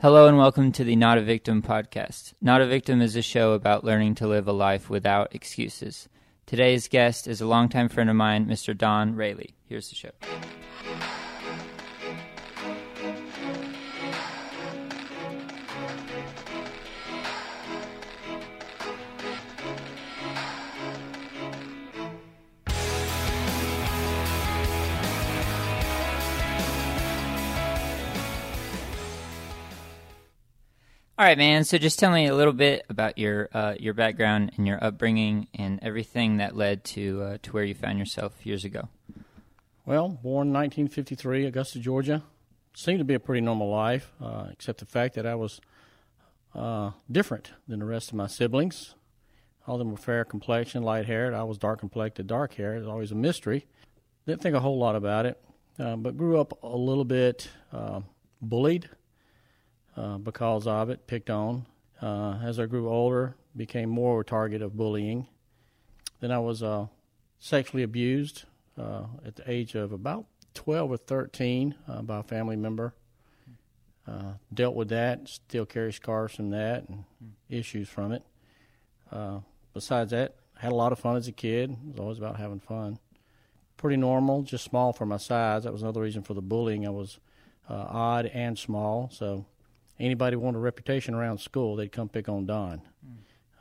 Hello and welcome to the Not a Victim podcast. Not a Victim is a show about learning to live a life without excuses. Today's guest is a longtime friend of mine, Mr. Don Raley. Here's the show. All right, man. So just tell me a little bit about your uh, your background and your upbringing and everything that led to uh, to where you found yourself years ago. Well, born 1953, Augusta, Georgia. Seemed to be a pretty normal life, uh, except the fact that I was uh, different than the rest of my siblings. All of them were fair complexion, light haired. I was dark complected, dark hair. It was always a mystery. Didn't think a whole lot about it, uh, but grew up a little bit uh, bullied uh, because of it, picked on. Uh, as I grew older, became more a target of bullying. Then I was uh, sexually abused uh, at the age of about 12 or 13 uh, by a family member. Uh, dealt with that, still carry scars from that and issues from it. besides that, had a lot of fun as a kid. It was always about having fun. Pretty normal, just small for my size. That was another reason for the bullying. I was odd and small, so anybody wanted a reputation around school, they'd come pick on Don.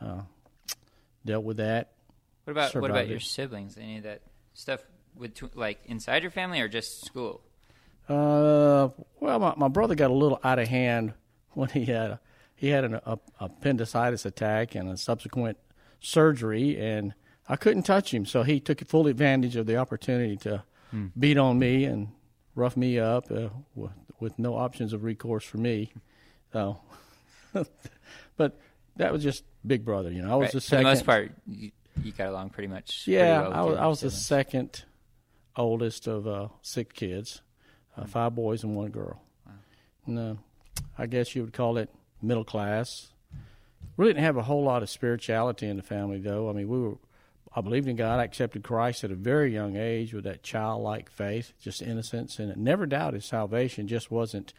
Uh, dealt with that. What about what about Survived your siblings? Any of that stuff with tw- like inside your family or just school? Uh, well, my, my brother got a little out of hand when he had a, he had an a, appendicitis attack and a subsequent surgery, and I couldn't touch him, so he took full advantage of the opportunity to beat on me and rough me up uh, with, with no options of recourse for me. So, but that was just Big Brother, you know. I was Right. the For second. the most part, you, you got along pretty much. pretty Yeah, well I was, I was the second oldest of uh, six kids, uh, Hmm. five boys and one girl. And, uh, I guess you would call it middle class. Really didn't have a whole lot of spirituality in the family, though. I mean, we were. I believed in God. I accepted Christ at a very young age with that childlike faith, just innocence, and never doubted salvation. Just wasn't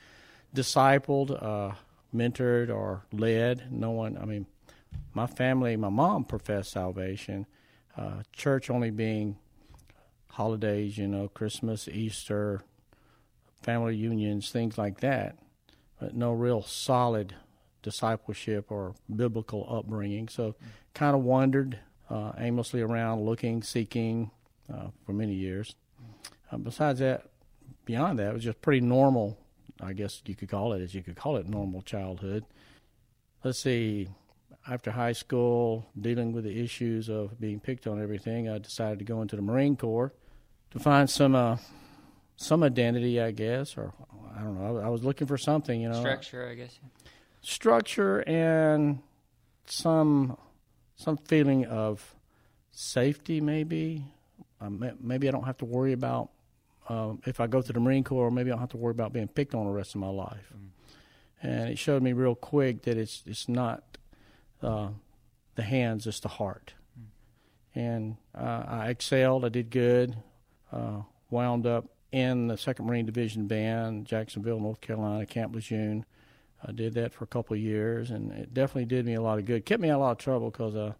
discipled, uh, mentored, or led. No one. I mean, my family, my mom professed salvation. Uh, church only being holidays, you know, Christmas, Easter, family unions, things like that, but no real solid discipleship or biblical upbringing. So, kind of wandered uh, aimlessly around, looking, seeking uh, for many years. Uh, besides that, beyond that, it was just pretty normal. I guess you could call it, as you could call it, normal childhood. Let's see. After high school, dealing with the issues of being picked on everything, I decided to go into the Marine Corps to find some uh, some identity, I guess, or I don't know. I was looking for something, you know, structure, I guess. structure and some some feeling of safety, maybe. Um, maybe I don't have to worry about um, if I go to the Marine Corps. Maybe I don't have to worry about being picked on the rest of my life. And it showed me real quick that it's it's not uh, the hands, it's the heart. And uh, I excelled. I did good. Uh, wound up in the Second Marine Division Band, Jacksonville, North Carolina, Camp Lejeune. I did that for a couple of years, and it definitely did me a lot of good. Kept me out of a lot of trouble because uh,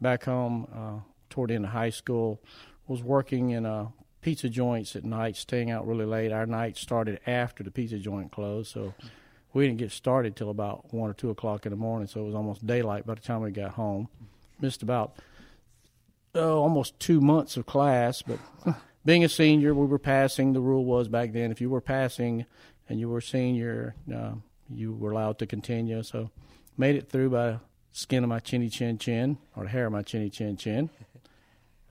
back home, uh, toward the end of high school, was working in uh, pizza joints at night, staying out really late. Our night started after the pizza joint closed, so we didn't get started till about one or two o'clock in the morning. So it was almost daylight by the time we got home. Missed about oh, almost two months of class, but being a senior, we were passing. The rule was back then if you were passing and you were senior, uh, you were allowed to continue. So made it through by skin of my chinny chin chin, or the hair of my chinny chin chin.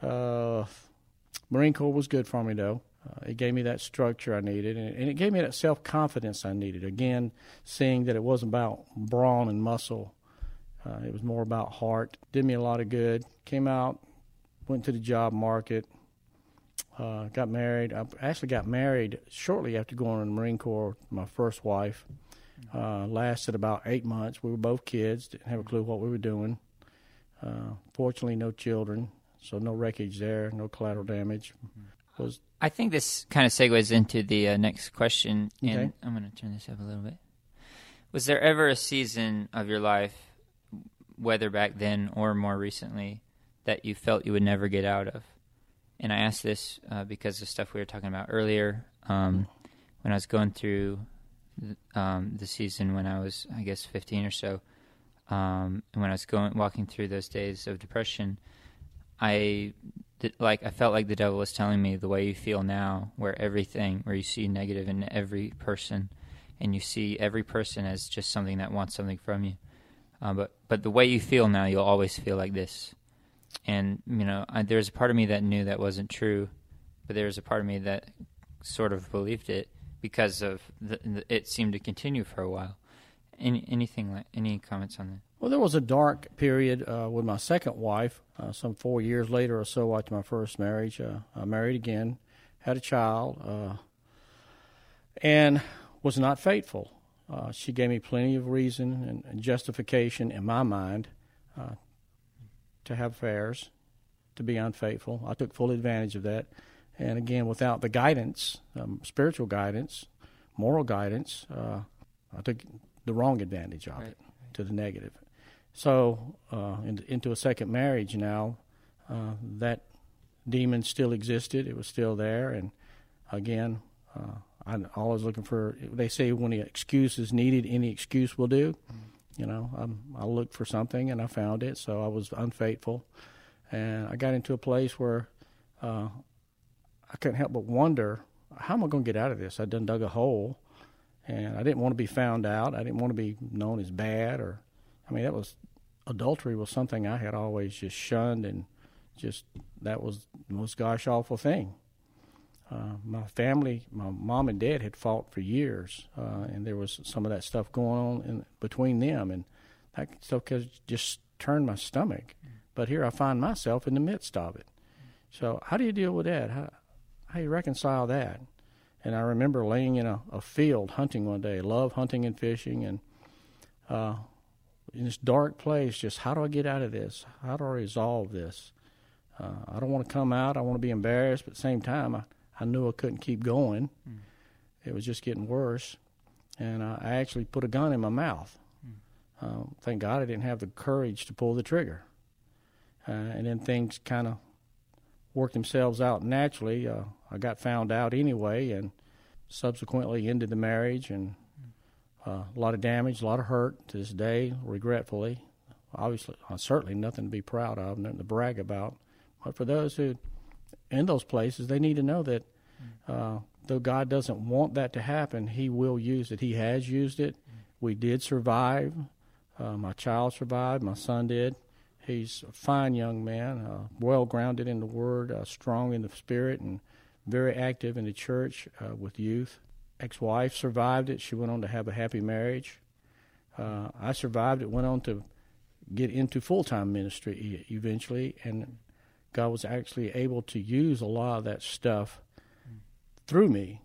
Uh, Marine Corps was good for me, though. Uh, it gave me that structure I needed, and, and it gave me that self confidence I needed. Again, seeing that it wasn't about brawn and muscle, uh, it was more about heart. Did me a lot of good. Came out, went to the job market, uh, got married. I actually got married shortly after going in the Marine Corps. My first wife uh, lasted about eight months. We were both kids, didn't have a clue what we were doing. Uh, fortunately, no children, so no wreckage there, no collateral damage. Was I think this kind of segues into the uh, next question, and Okay. I'm going to turn this up a little bit. Was there ever a season of your life, whether back then or more recently, that you felt you would never get out of? And I ask this uh, because of stuff we were talking about earlier. Um, when I was going through um, the season when I was, I guess, 15 or so, um, and when I was going walking through those days of depression, I like I felt like the devil was telling me the way you feel now, where everything, where you see negative in every person, and you see every person as just something that wants something from you. Uh, but but the way you feel now, you'll always feel like this. And you know, I, there's a part of me that knew that wasn't true, but there was a part of me that sort of believed it because of the, the, it seemed to continue for a while. Any anything like any comments on that? Well, there was a dark period uh, with my second wife. Uh, some four years later or so after my first marriage, uh, I married again, had a child, uh, and was not faithful. Uh, she gave me plenty of reason and, and justification in my mind uh, to have affairs, to be unfaithful. I took full advantage of that. And again, without the guidance, um, spiritual guidance, moral guidance, uh, I took the wrong advantage of right. it to the negative. So, uh, in, into a second marriage now, uh, that demon still existed. It was still there. And again, uh, I'm always looking for, they say when the excuse is needed, any excuse will do. Mm-hmm. You know, I'm, I looked for something and I found it. So I was unfaithful. And I got into a place where uh, I couldn't help but wonder, how am I going to get out of this? I done dug a hole, and I didn't want to be found out. I didn't want to be known as bad, or I mean, that was adultery was something I had always just shunned, and just that was the most gosh awful thing. Uh, my family, my mom and dad had fought for years, uh, and there was some of that stuff going on in, between them, and that stuff just turned my stomach. But here I find myself in the midst of it. So how do you deal with that? How, how you reconcile that? And I remember laying in a, a field hunting one day, love hunting and fishing, and uh, in this dark place, just how do I get out of this? How do I resolve this? Uh, I don't want to come out. I want to be embarrassed, but at the same time, I, I knew I couldn't keep going. Mm. It was just getting worse. And I actually put a gun in my mouth. Mm. thank God I didn't have the courage to pull the trigger. Uh, and then things kind of worked themselves out naturally. Uh, I got found out anyway, and subsequently ended the marriage, and uh, a lot of damage, a lot of hurt to this day, regretfully. Obviously, uh, certainly nothing to be proud of, nothing to brag about. But for those who in those places, they need to know that uh, though God doesn't want that to happen, He will use it. He has used it. We did survive. Uh, my child survived. My son did. He's a fine young man, uh, well grounded in the Word, strong in the Spirit, and very active in the church with youth. Ex wife survived it. She went on to have a happy marriage. Uh, I survived it, went on to get into full time ministry eventually, and God was actually able to use a lot of that stuff through me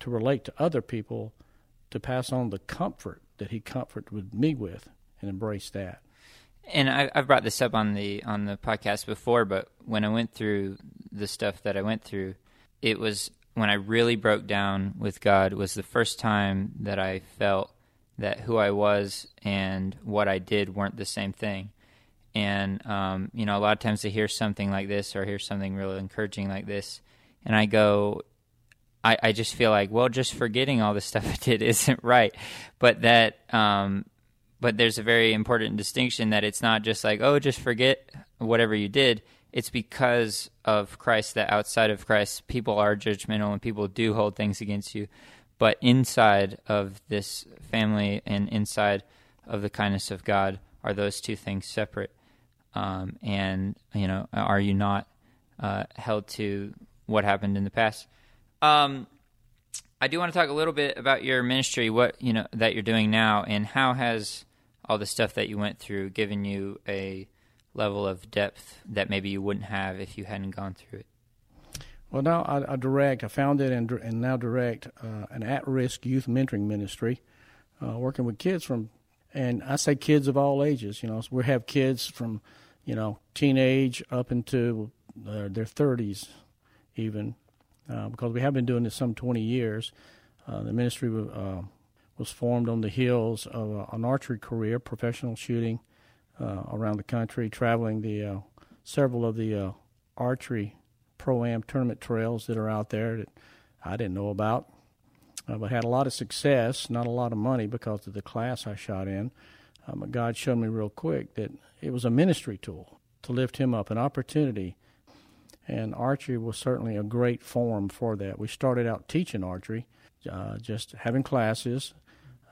to relate to other people to pass on the comfort that He comforted me with and embrace that and I, have brought this up on the on the podcast before, but when I went through the stuff that I went through, it was when I really broke down with God was the first time that I felt that who I was and what I did weren't the same thing. And um, you know, a lot of times I hear something like this or hear something really encouraging like this, and I go, I, I just feel like, well, just forgetting all the stuff I did isn't right, but that um, but there's a very important distinction that it's not just like, oh, just forget whatever you did. It's because of Christ that outside of Christ, people are judgmental and people do hold things against you. But inside of this family and inside of the kindness of God, are those two things separate? Um, and, you know, are you not uh, held to what happened in the past? Um, I do want to talk a little bit about your ministry, what you know that you're doing now, and how has all the stuff that you went through given you a level of depth that maybe you wouldn't have if you hadn't gone through it? Well, now I, I direct, I founded and, and now direct uh, an at risk youth mentoring ministry, uh, working with kids from, and I say kids of all ages. You know, we have kids from, you know, teenage up into uh, their 30s, even, uh, because we have been doing this some 20 years. Uh, the ministry uh, was formed on the heels of an archery career, professional shooting around the country, traveling the uh, several of the uh, archery pro am tournament trails that are out there that I didn't know about, uh, but had a lot of success, not a lot of money because of the class I shot in. Um, but God showed me real quick that it was a ministry tool to lift him up, an opportunity. And archery was certainly a great form for that. We started out teaching archery, uh, just having classes.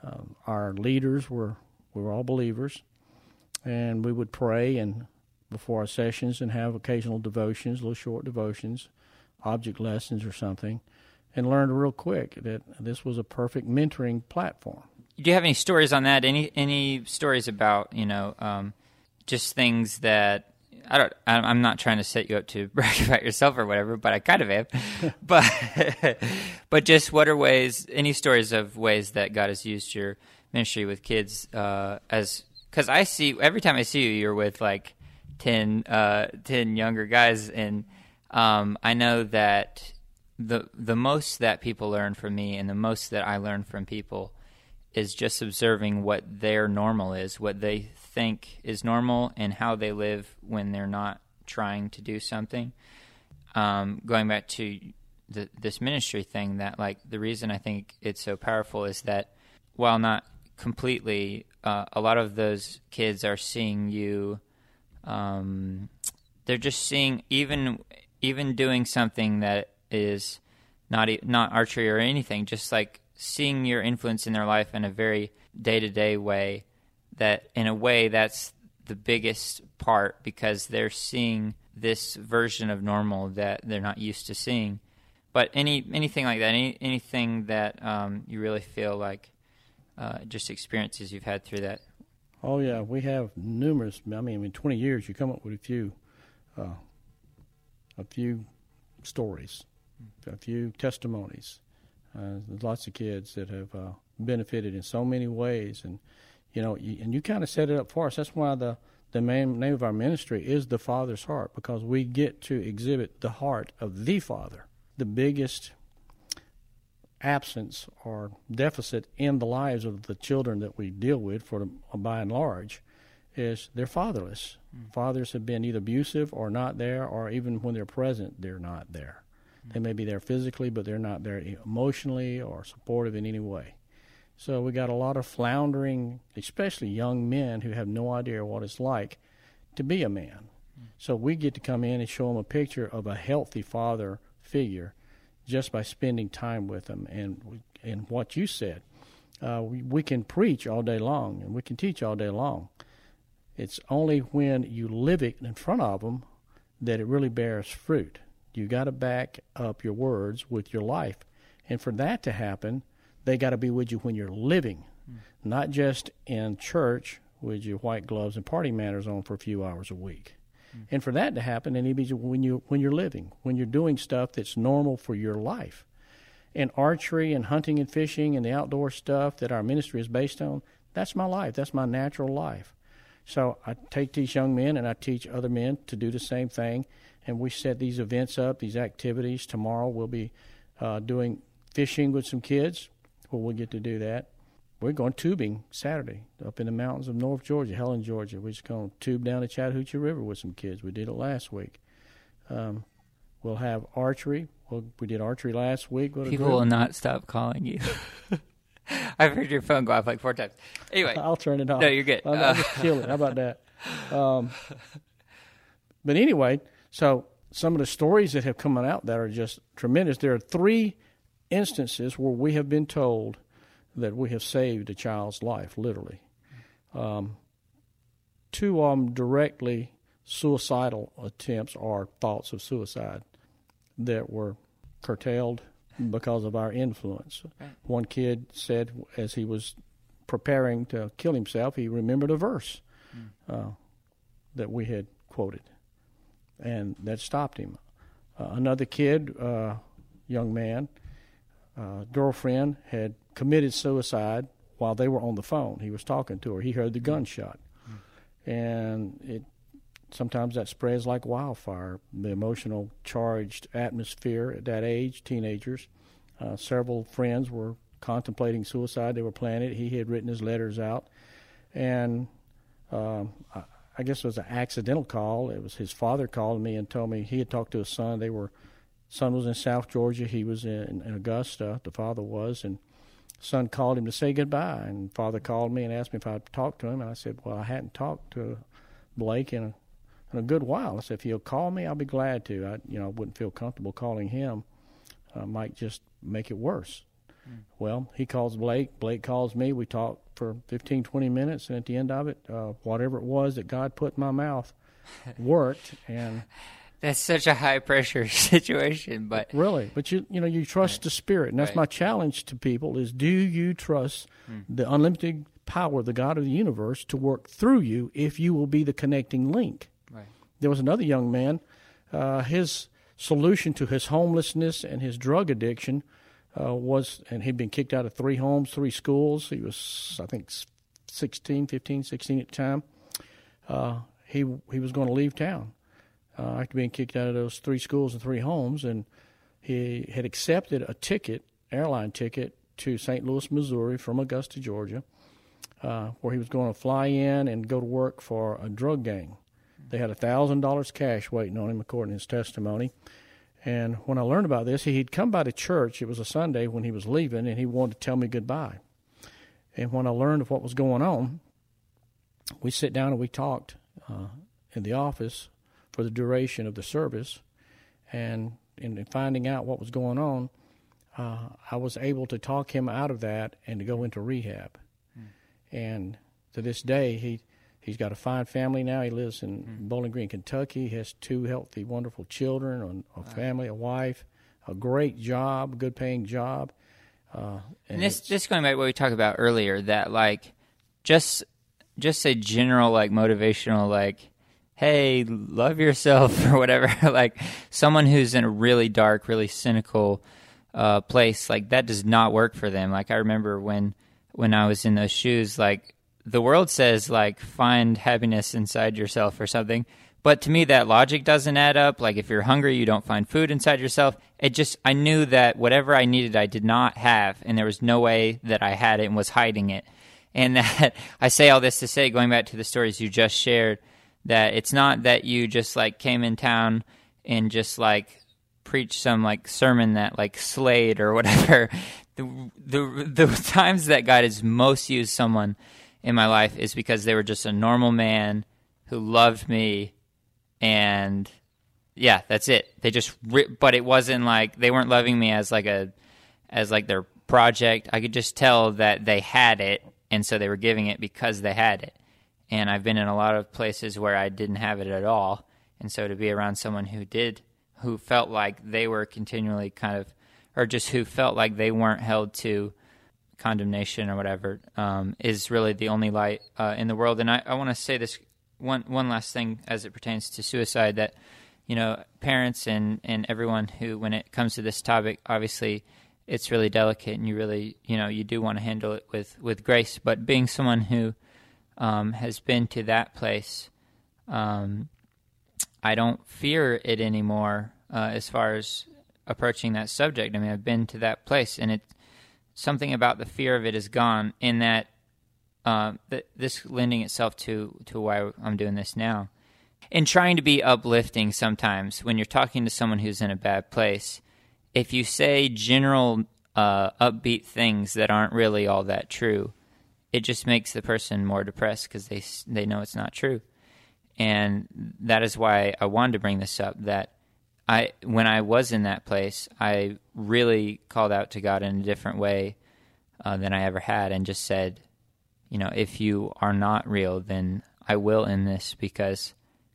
Um, our leaders were we were all believers, and we would pray and before our sessions and have occasional devotions, little short devotions, object lessons or something, and learned real quick that this was a perfect mentoring platform. Do you have any stories on that? Any any stories about you know um, just things that I don't. I'm not trying to set you up to brag about yourself or whatever, but I kind of am. but but just what are ways? Any stories of ways that God has used your ministry with kids uh, as because I see every time I see you, you're with like 10, uh, 10 younger guys, and um, I know that the the most that people learn from me, and the most that I learn from people, is just observing what their normal is, what they think is normal, and how they live when they're not trying to do something. Um, going back to the, this ministry thing, that like the reason I think it's so powerful is that while not completely, uh, a lot of those kids are seeing you um, they're just seeing even even doing something that is not not archery or anything, just like seeing your influence in their life in a very day to day way. That in a way that's the biggest part because they're seeing this version of normal that they're not used to seeing. But any anything like that, any anything that um, you really feel like uh, just experiences you've had through that Oh yeah, we have numerous. I mean, in 20 years, you come up with a few, uh, a few stories, a few testimonies. Uh, there's lots of kids that have uh, benefited in so many ways, and you know, you, and you kind of set it up for us. That's why the the main name of our ministry is the Father's Heart because we get to exhibit the heart of the Father, the biggest absence or deficit in the lives of the children that we deal with, for by and large, is they're fatherless. Mm. Fathers have been either abusive or not there, or even when they're present, they're not there. Mm. They may be there physically, but they're not there emotionally or supportive in any way. So we got a lot of floundering, especially young men who have no idea what it's like to be a man. Mm. So we get to come in and show them a picture of a healthy father figure just by spending time with them. And and what you said, uh, we, we can preach all day long and we can teach all day long. It's only when you live it in front of them that it really bears fruit. You got to back up your words with your life, and for that to happen, they got to be with you when you're living, mm. not just in church with your white gloves and party manners on for a few hours a week. Mm. And for that to happen, it needs when you when you're living, when you're doing stuff that's normal for your life. And archery and hunting and fishing and the outdoor stuff that our ministry is based on, that's my life. That's my natural life. So I take these young men and I teach other men to do the same thing. And we set these events up, these activities. Tomorrow we'll be uh, doing fishing with some kids. Well, we'll get to do that we're going tubing Saturday up in the mountains of North Georgia, Helen, Georgia. We're just going to tube down the Chattahoochee River with some kids. We did it last week. Um, we'll have archery. Well, we did archery last week. People will not stop calling you. I've heard your phone go off like four times. Anyway, I'll turn it off. No, you're good. I'll, I'll just kill it. How about that? Um, but anyway, so some of the stories that have come out that are just tremendous. There are three instances where we have been told – that we have saved a child's life, literally. Um, two of them directly suicidal attempts or thoughts of suicide that were curtailed because of our influence. Right. One kid said, as he was preparing to kill himself, he remembered a verse mm. uh, that we had quoted, and that stopped him. Uh, another kid, uh, young man, uh, girlfriend had committed suicide while they were on the phone. He was talking to her. He heard the gunshot, mm. and it sometimes that spreads like wildfire. The emotional charged atmosphere at that age, teenagers. Uh, several friends were contemplating suicide. They were planning it. He had written his letters out, and um, I, I guess it was an accidental call. It was his father called me and told me he had talked to his son. They were son was in South Georgia. He was in, in Augusta. The father was, and son called him to say goodbye. And father called me and asked me if I'd talk to him. And I said, well, I hadn't talked to Blake in a, in a good while. I said, if he'll call me, I'll be glad to. I, you know, I wouldn't feel comfortable calling him. Uh, might just make it worse. Mm. Well, he calls Blake. Blake calls me. We talk for 15, 20 minutes. And at the end of it, uh, whatever it was that God put in my mouth worked. And that's such a high pressure situation, but really, but you you know you trust right. the spirit, and that's right. my challenge to people: is do you trust hmm. the unlimited power, of the God of the universe, to work through you if you will be the connecting link? Right. There was another young man, uh, his solution to his homelessness and his drug addiction uh, was, and he'd been kicked out of three homes, three schools. He was, I think, 16, 15, 16 at the time. Uh, he he was going to leave town uh, after being kicked out of those three schools and three homes, and he had accepted a ticket, airline ticket, to St. Louis, Missouri from Augusta, Georgia, uh, where he was going to fly in and go to work for a drug gang. They had a thousand dollars cash waiting on him, according to his testimony. And when I learned about this, he'd come by the church. It was a Sunday when he was leaving, and he wanted to tell me goodbye. And when I learned of what was going on, we sit down and we talked uh, in the office for the duration of the service. And in finding out what was going on, uh, I was able to talk him out of that and to go into rehab. Mm. And to this day, he he's got a fine family now. He lives in mm. Bowling Green, Kentucky. He has two healthy, wonderful children, a, a wow. family, a wife, a great job, good paying job. Uh, and, and this this going back to what we talked about earlier, that like just just a general like motivational like hey, love yourself or whatever, like someone who's in a really dark, really cynical uh, place, like that does not work for them. Like I remember when when I was in those shoes, like the world says like find happiness inside yourself or something. But to me, that logic doesn't add up. Like, if you're hungry, you don't find food inside yourself. It just, I knew that whatever I needed, I did not have, and there was no way that I had it and was hiding it. And that I say all this to say, going back to the stories you just shared, that it's not that you just like came in town and just like preached some like sermon that like slayed or whatever. The, the the times that God has most used someone in my life is because they were just a normal man who loved me and yeah, that's it. They just but it wasn't like they weren't loving me as like a as like their project. I could just tell that they had it and so they were giving it because they had it and I've been in a lot of places where I didn't have it at all. And so to be around someone who did, who felt like they were continually kind of, or just who felt like they weren't held to condemnation or whatever, um, is really the only light uh, in the world. And I, I want to say this one one last thing as it pertains to suicide that you know parents and and everyone who when it comes to this topic obviously it's really delicate and you really you know you do want to handle it with with grace but being someone who um, has been to that place, um, I don't fear it anymore uh, as far as approaching that subject. I mean, I've been to that place, and it something about the fear of it is gone. In that, uh, th- this lending itself to to why I'm doing this now, and trying to be uplifting. Sometimes when you're talking to someone who's in a bad place, if you say general uh, upbeat things that aren't really all that true, it just makes the person more depressed because they they know it's not true, and that is why I wanted to bring this up. That I when I was in that place, I really called out to God in a different way uh, than I ever had, and just said, you know, if you are not real, then I will end this because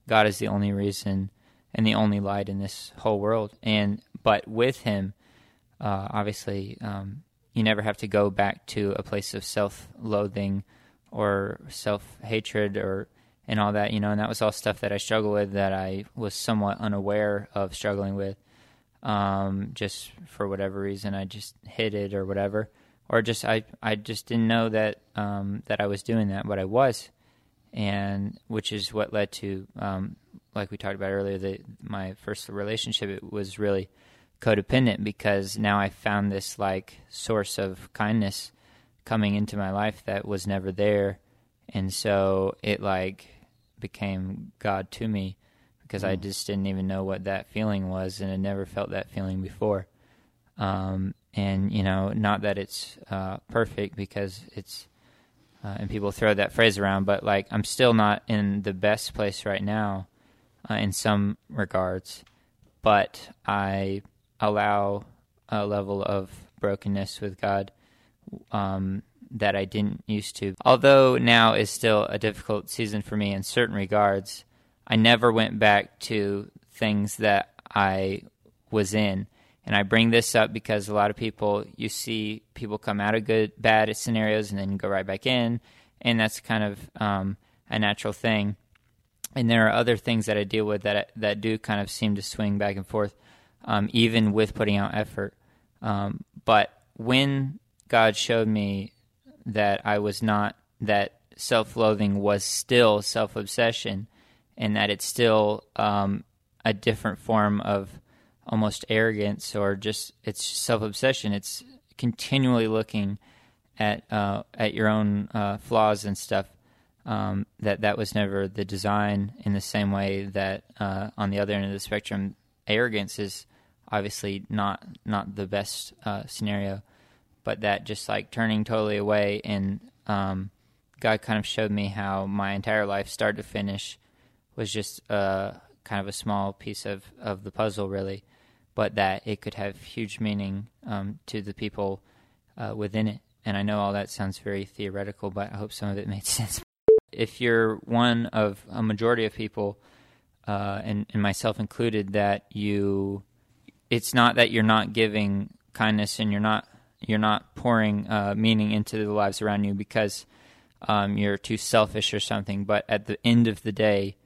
God is the only reason and the only light in this whole world. And but with Him, uh, obviously, um, you never have to go back to a place of self-loathing or self-hatred or and all that, you know, and that was all stuff that I struggled with that I was somewhat unaware of struggling with. Um, just for whatever reason, I just hid it or whatever, or just I I just didn't know that um, that I was doing that, but I was, and which is what led to, um, like we talked about earlier, that my first relationship it was really codependent because now I found this like source of kindness coming into my life that was never there, and so it like became God to me because mm. I just didn't even know what that feeling was and had never felt that feeling before. Um, and you know, not that it's uh, perfect because it's, uh, and people throw that phrase around, but like I'm still not in the best place right now, uh, in some regards, but I allow a level of brokenness with God um, that I didn't used to. Although now is still a difficult season for me in certain regards, I never went back to things that I was in. And I bring this up because a lot of people, you see people come out of good, bad scenarios and then go right back in. And that's kind of um, a natural thing. And there are other things that I deal with that that do kind of seem to swing back and forth, um, even with putting out effort. Um, but when God showed me that I was not that self-loathing was still self-obsession, and that it's still um, a different form of almost arrogance or just it's self-obsession. It's continually looking at uh, at your own uh, flaws and stuff. Um, that that was never the design in the same way that uh, on the other end of the spectrum, arrogance is obviously not not the best uh, scenario, but that just like turning totally away and um, God kind of showed me how my entire life, start to finish, was just uh, kind of a small piece of, of the puzzle, really, but that it could have huge meaning um, to the people uh, within it. And I know all that sounds very theoretical, but I hope some of it made sense. If you're one of a majority of people, uh, and, and myself included, that you, it's not that you're not giving kindness and you're not you're not pouring uh, meaning into the lives around you because um, you're too selfish or something. But at the end of the day,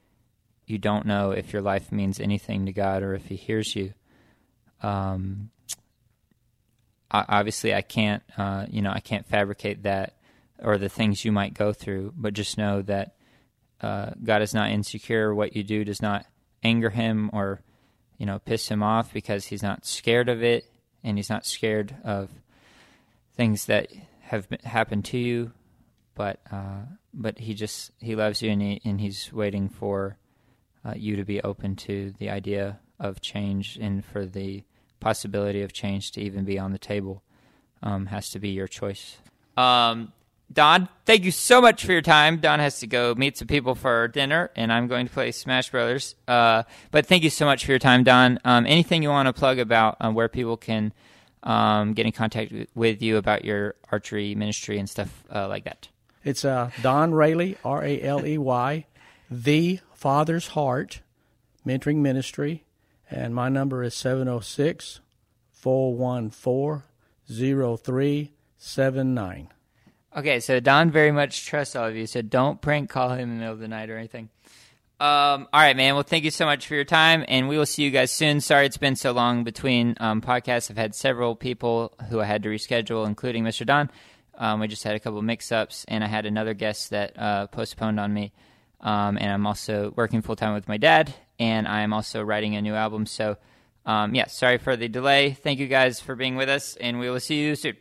you don't know if your life means anything to God or if He hears you. Um, obviously, I can't, uh, you know, I can't fabricate that or the things you might go through, but just know that uh, God is not insecure. What you do does not anger Him or, you know, piss Him off because He's not scared of it and He's not scared of things that have been, happened to you. But uh, but He just He loves you and he, and He's waiting for uh, you to be open to the idea of change and for the possibility of change to even be on the table um, has to be your choice. Um, Don, thank you so much for your time. Don has to go meet some people for dinner, and I'm going to play Smash Brothers. Uh, but thank you so much for your time, Don. Um, anything you want to plug about um, where people can um, get in contact with you about your archery ministry and stuff uh, like that? It's uh, Don Raley, R A L E Y, the Father's Heart Mentoring Ministry, and my number is 706 414 0379. Okay, so Don very much trusts all of you, so don't prank call him in the middle of the night or anything. Um, all right, man. Well, thank you so much for your time, and we will see you guys soon. Sorry it's been so long between um, podcasts. I've had several people who I had to reschedule, including Mr. Don. Um, we just had a couple mix ups, and I had another guest that uh, postponed on me. Um, and I'm also working full time with my dad, and I'm also writing a new album. So, um, yeah, sorry for the delay. Thank you guys for being with us, and we will see you soon.